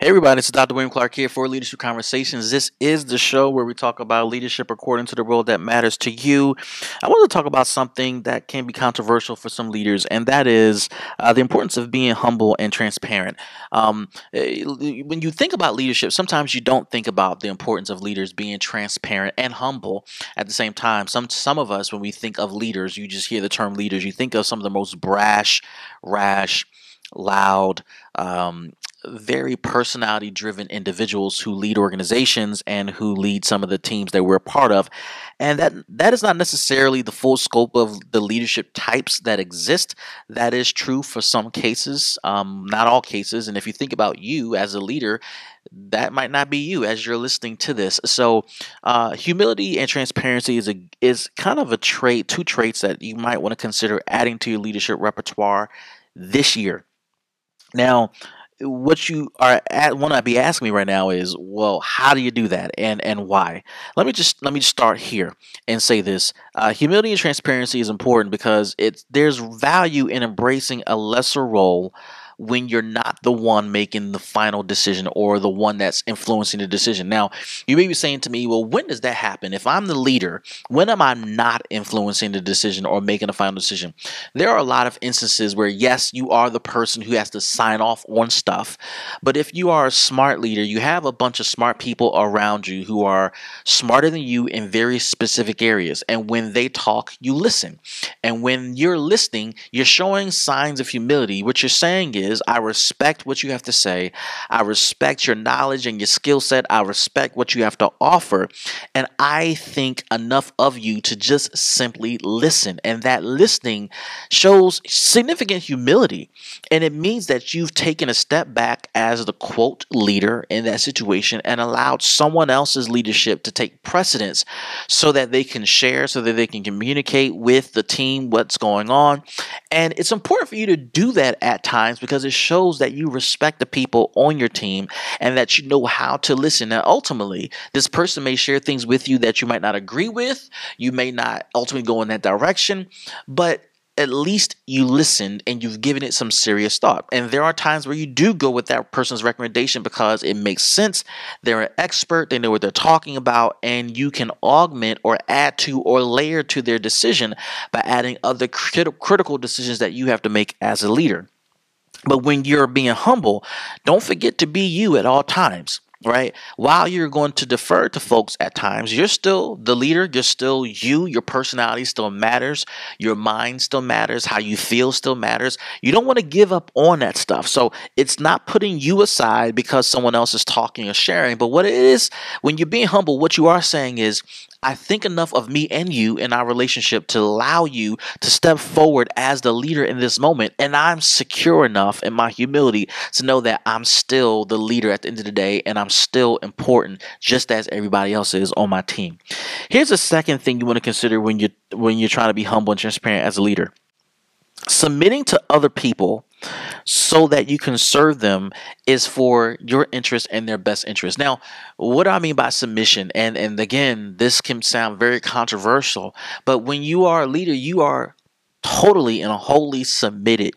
Hey everybody, it's Dr. William Clark here for Leadership Conversations. This is the show where we talk about leadership according to the role that matters to you. I want to talk about something that can be controversial for some leaders, and that is uh, the importance of being humble and transparent. Um, eh, when you think about leadership, sometimes you don't think about the importance of leaders being transparent and humble at the same time. Some some of us, when we think of leaders, you just hear the term leaders, you think of some of the most brash, rash, loud, um, very personality driven individuals who lead organizations and who lead some of the teams that we're a part of. And that that is not necessarily the full scope of the leadership types that exist. That is true for some cases, um, not all cases. And if you think about you as a leader, that might not be you as you're listening to this. So, uh, humility and transparency is a is kind of a trait, two traits that you might want to consider adding to your leadership repertoire this year. Now, what you are at want to be asking me right now is well how do you do that and and why? Let me just let me start here and say this. Uh, humility and transparency is important because it's there's value in embracing a lesser role when you're not the one making the final decision or the one that's influencing the decision. Now, you may be saying to me, well, when does that happen? If I'm the leader, when am I not influencing the decision or making a final decision? There are a lot of instances where, yes, you are the person who has to sign off on stuff. But if you are a smart leader, you have a bunch of smart people around you who are smarter than you in very specific areas. And when they talk, you listen. And when you're listening, you're showing signs of humility. What you're saying is, is I respect what you have to say. I respect your knowledge and your skill set. I respect what you have to offer. And I think enough of you to just simply listen. And that listening shows significant humility. And it means that you've taken a step back as the quote leader in that situation and allowed someone else's leadership to take precedence so that they can share, so that they can communicate with the team what's going on. And it's important for you to do that at times because it shows that you respect the people on your team and that you know how to listen. And ultimately, this person may share things with you that you might not agree with. You may not ultimately go in that direction, but at least you listened and you've given it some serious thought. And there are times where you do go with that person's recommendation because it makes sense. They're an expert, they know what they're talking about, and you can augment or add to or layer to their decision by adding other crit- critical decisions that you have to make as a leader. But when you're being humble, don't forget to be you at all times right? While you're going to defer to folks at times, you're still the leader, you're still you, your personality still matters, your mind still matters, how you feel still matters. You don't want to give up on that stuff. So it's not putting you aside because someone else is talking or sharing, but what it is, when you're being humble, what you are saying is, I think enough of me and you in our relationship to allow you to step forward as the leader in this moment. And I'm secure enough in my humility to know that I'm still the leader at the end of the day and I'm still important just as everybody else is on my team. Here's a second thing you want to consider when you when you're trying to be humble and transparent as a leader. Submitting to other people so that you can serve them is for your interest and their best interest. Now, what do I mean by submission? And and again, this can sound very controversial, but when you are a leader, you are totally and wholly submitted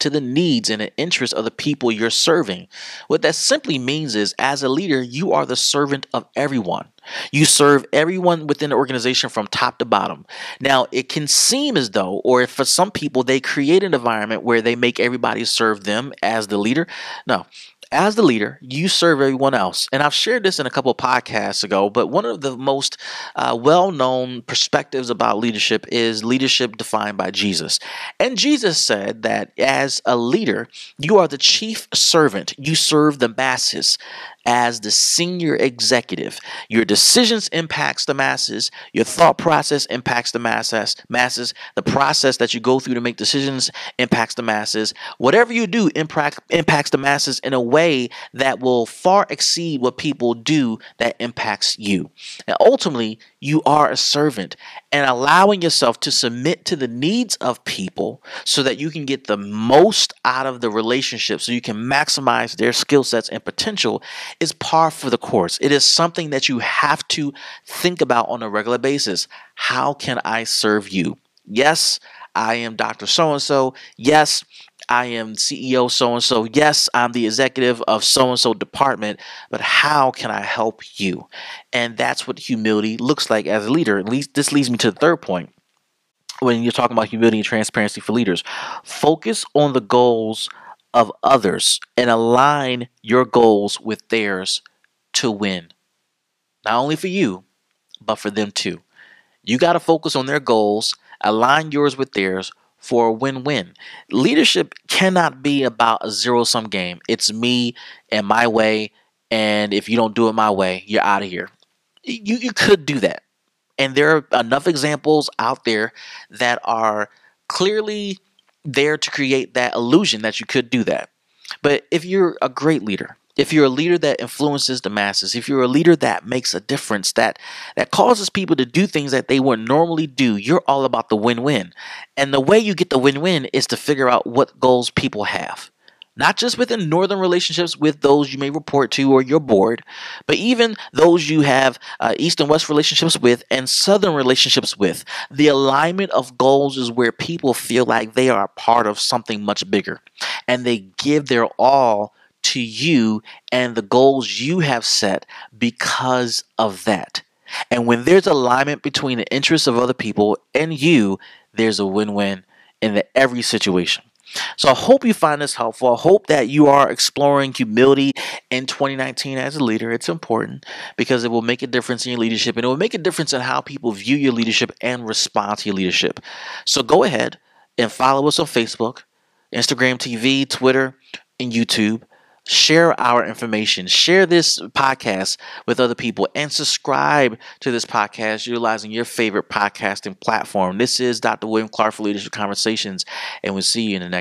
to the needs and the interests of the people you're serving. What that simply means is, as a leader, you are the servant of everyone. You serve everyone within the organization from top to bottom. Now, it can seem as though, or for some people, they create an environment where they make everybody serve them as the leader. No, as the leader, you serve everyone else. And I've shared this in a couple podcasts ago, but one of the most uh, well known perspectives about leadership is leadership defined by Jesus. And Jesus said that as a leader, you are the chief servant, you serve the masses as the senior executive. Your decisions impacts the masses, your thought process impacts the masses, masses, the process that you go through to make decisions impacts the masses. Whatever you do impact, impacts the masses in a way that will far exceed what people do that impacts you. And ultimately, you are a servant and allowing yourself to submit to the needs of people so that you can get the most out of the relationship so you can maximize their skill sets and potential is par for the course. It is something that you have to think about on a regular basis. How can I serve you? Yes, I am Dr. So and so. Yes, I am CEO so and so. Yes, I'm the executive of so and so department, but how can I help you? And that's what humility looks like as a leader. At least this leads me to the third point when you're talking about humility and transparency for leaders. Focus on the goals of others and align your goals with theirs to win. Not only for you, but for them too. You got to focus on their goals, align yours with theirs for a win win. Leadership cannot be about a zero sum game. It's me and my way, and if you don't do it my way, you're out of here. You, you could do that. And there are enough examples out there that are clearly there to create that illusion that you could do that. But if you're a great leader, if you're a leader that influences the masses, if you're a leader that makes a difference, that that causes people to do things that they would normally do, you're all about the win-win. And the way you get the win-win is to figure out what goals people have not just within northern relationships with those you may report to or your board, but even those you have uh, east and west relationships with and southern relationships with. The alignment of goals is where people feel like they are part of something much bigger and they give their all to you and the goals you have set because of that. And when there's alignment between the interests of other people and you, there's a win win in the, every situation. So I hope you find this helpful. I hope that you are exploring humility in 2019 as a leader. It's important because it will make a difference in your leadership and it will make a difference in how people view your leadership and respond to your leadership. So go ahead and follow us on Facebook, Instagram TV, Twitter, and YouTube share our information, share this podcast with other people, and subscribe to this podcast utilizing your favorite podcasting platform. This is Dr. William Clark for Leadership Conversations, and we'll see you in the next.